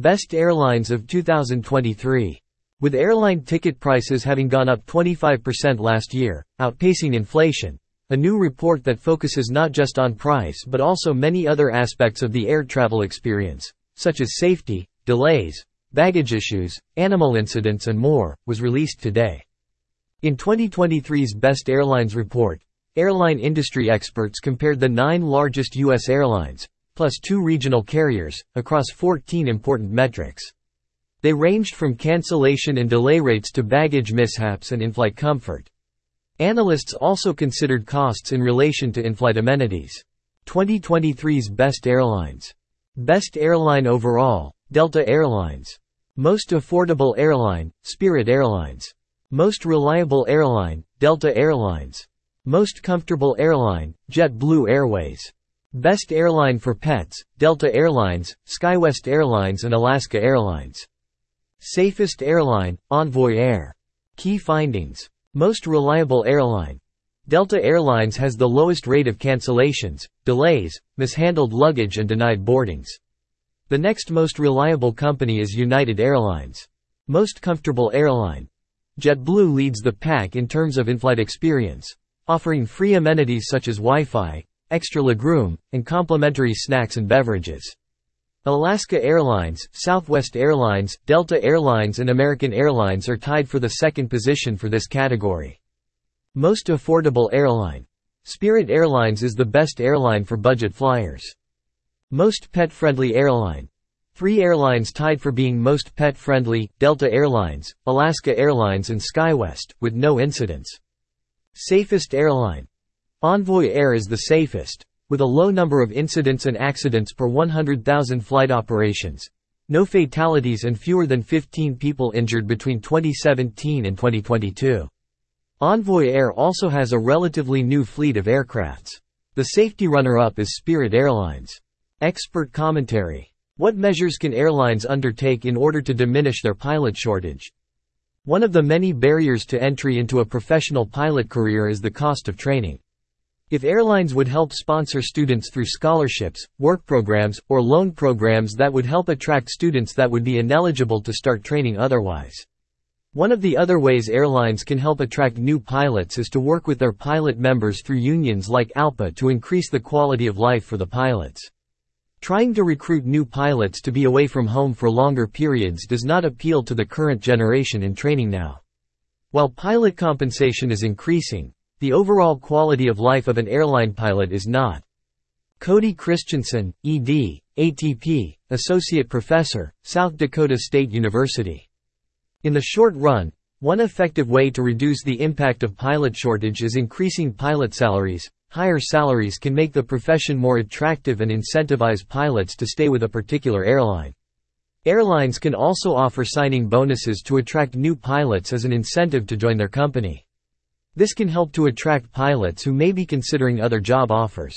Best Airlines of 2023. With airline ticket prices having gone up 25% last year, outpacing inflation, a new report that focuses not just on price but also many other aspects of the air travel experience, such as safety, delays, baggage issues, animal incidents and more, was released today. In 2023's Best Airlines report, airline industry experts compared the nine largest U.S. airlines, plus two regional carriers, across 14 important metrics. They ranged from cancellation and delay rates to baggage mishaps and in-flight comfort. Analysts also considered costs in relation to in-flight amenities. 2023's Best Airlines. Best Airline Overall, Delta Airlines. Most Affordable Airline, Spirit Airlines. Most Reliable Airline, Delta Airlines. Most Comfortable Airline, JetBlue Airways. Best Airline for Pets, Delta Airlines, SkyWest Airlines and Alaska Airlines. Safest Airline, Envoy Air. Key findings. Most reliable airline. Delta Airlines has the lowest rate of cancellations, delays, mishandled luggage and denied boardings. The next most reliable company is United Airlines. Most comfortable airline. JetBlue leads the pack in terms of in-flight experience, offering free amenities such as Wi-Fi, extra legroom, and complimentary snacks and beverages. Alaska Airlines, Southwest Airlines, Delta Airlines and American Airlines are tied for the second position for this category. Most affordable airline. Spirit Airlines is the best airline for budget flyers. Most pet-friendly airline. Three airlines tied for being most pet-friendly, Delta Airlines, Alaska Airlines and SkyWest, with no incidents. Safest airline. Envoy Air is the safest, with a low number of incidents and accidents per 100,000 flight operations. No fatalities and fewer than 15 people injured between 2017 and 2022. Envoy Air also has a relatively new fleet of aircrafts. The safety runner-up is Spirit Airlines. Expert commentary. What measures can airlines undertake in order to diminish their pilot shortage? One of the many barriers to entry into a professional pilot career is the cost of training. If airlines would help sponsor students through scholarships, work programs, or loan programs that would help attract students that would be ineligible to start training otherwise. One of the other ways airlines can help attract new pilots is to work with their pilot members through unions like ALPA to increase the quality of life for the pilots. Trying to recruit new pilots to be away from home for longer periods does not appeal to the current generation in training now. While pilot compensation is increasing, the overall quality of life of an airline pilot is not. Cody Christensen, ED, ATP, Associate Professor, South Dakota State University. In the short run, one effective way to reduce the impact of pilot shortage is increasing pilot salaries. Higher salaries can make the profession more attractive and incentivize pilots to stay with a particular airline. Airlines can also offer signing bonuses to attract new pilots as an incentive to join their company. This can help to attract pilots who may be considering other job offers.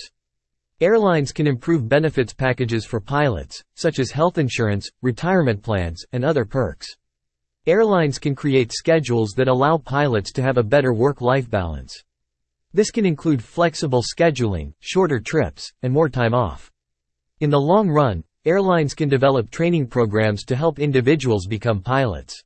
Airlines can improve benefits packages for pilots, such as health insurance, retirement plans, and other perks. Airlines can create schedules that allow pilots to have a better work-life balance. This can include flexible scheduling, shorter trips, and more time off. In the long run, airlines can develop training programs to help individuals become pilots.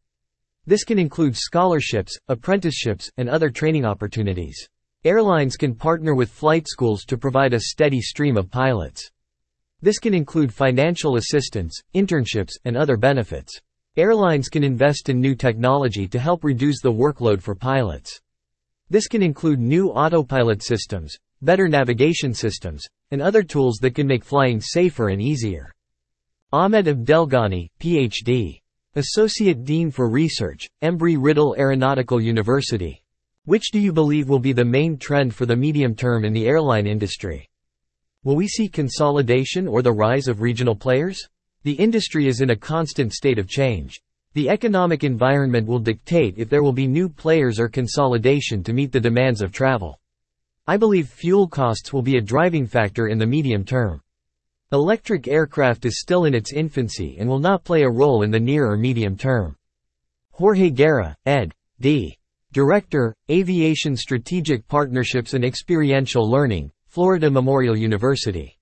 This can include scholarships, apprenticeships, and other training opportunities. Airlines can partner with flight schools to provide a steady stream of pilots. This can include financial assistance, internships, and other benefits. Airlines can invest in new technology to help reduce the workload for pilots. This can include new autopilot systems, better navigation systems, and other tools that can make flying safer and easier. Ahmed Abdelghany, PhD. Associate Dean for Research, Embry-Riddle Aeronautical University. Which do you believe will be the main trend for the medium term in the airline industry? Will we see consolidation or the rise of regional players? The industry is in a constant state of change. The economic environment will dictate if there will be new players or consolidation to meet the demands of travel. I believe fuel costs will be a driving factor in the medium term. Electric aircraft is still in its infancy and will not play a role in the near or medium term. Jorge Guerra, ed. D. Director, Aviation Strategic Partnerships and Experiential Learning, Florida Memorial University.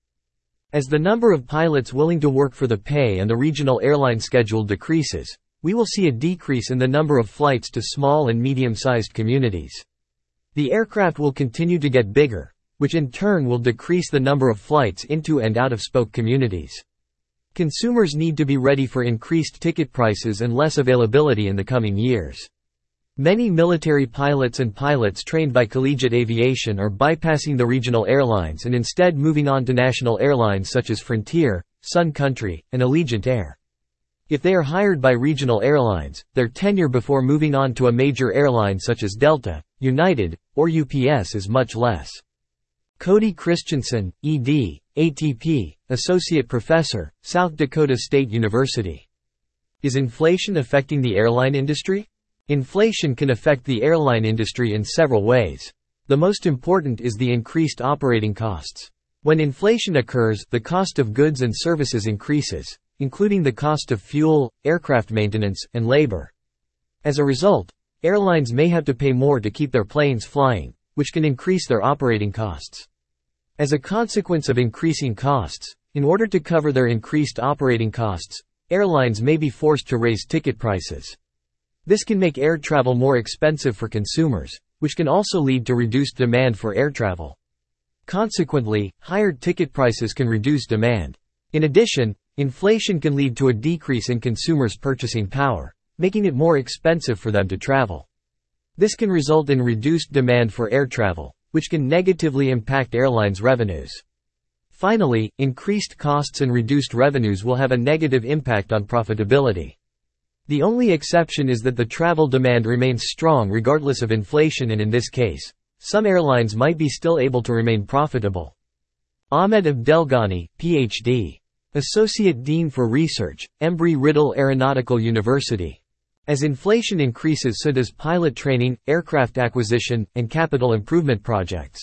As the number of pilots willing to work for the pay and the regional airline schedule decreases, we will see a decrease in the number of flights to small and medium-sized communities. The aircraft will continue to get bigger, which in turn will decrease the number of flights into and out of spoke communities. Consumers need to be ready for increased ticket prices and less availability in the coming years. Many military pilots and pilots trained by collegiate aviation are bypassing the regional airlines and instead moving on to national airlines such as Frontier, Sun Country, and Allegiant Air. If they are hired by regional airlines, their tenure before moving on to a major airline such as Delta, United, or UPS is much less. Cody Christensen, ED, ATP, Associate Professor, South Dakota State University. Is inflation affecting the airline industry? Inflation can affect the airline industry in several ways. The most important is the increased operating costs. When inflation occurs, the cost of goods and services increases including the cost of fuel, aircraft maintenance, and labor. As a result, airlines may have to pay more to keep their planes flying, which can increase their operating costs. As a consequence of increasing costs, in order to cover their increased operating costs, airlines may be forced to raise ticket prices. This can make air travel more expensive for consumers, which can also lead to reduced demand for air travel. Consequently, higher ticket prices can reduce demand. In addition, Inflation can lead to a decrease in consumers' purchasing power, making it more expensive for them to travel. This can result in reduced demand for air travel, which can negatively impact airlines' revenues. Finally, increased costs and reduced revenues will have a negative impact on profitability. The only exception is that the travel demand remains strong regardless of inflation and in this case, some airlines might be still able to remain profitable. Ahmed Abdelghany, PhD. Associate Dean for Research, Embry-Riddle Aeronautical University. As inflation increases so does pilot training, aircraft acquisition, and capital improvement projects.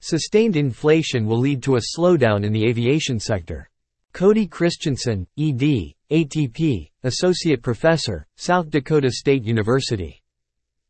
Sustained inflation will lead to a slowdown in the aviation sector. Cody Christensen, ED, ATP, Associate Professor, South Dakota State University.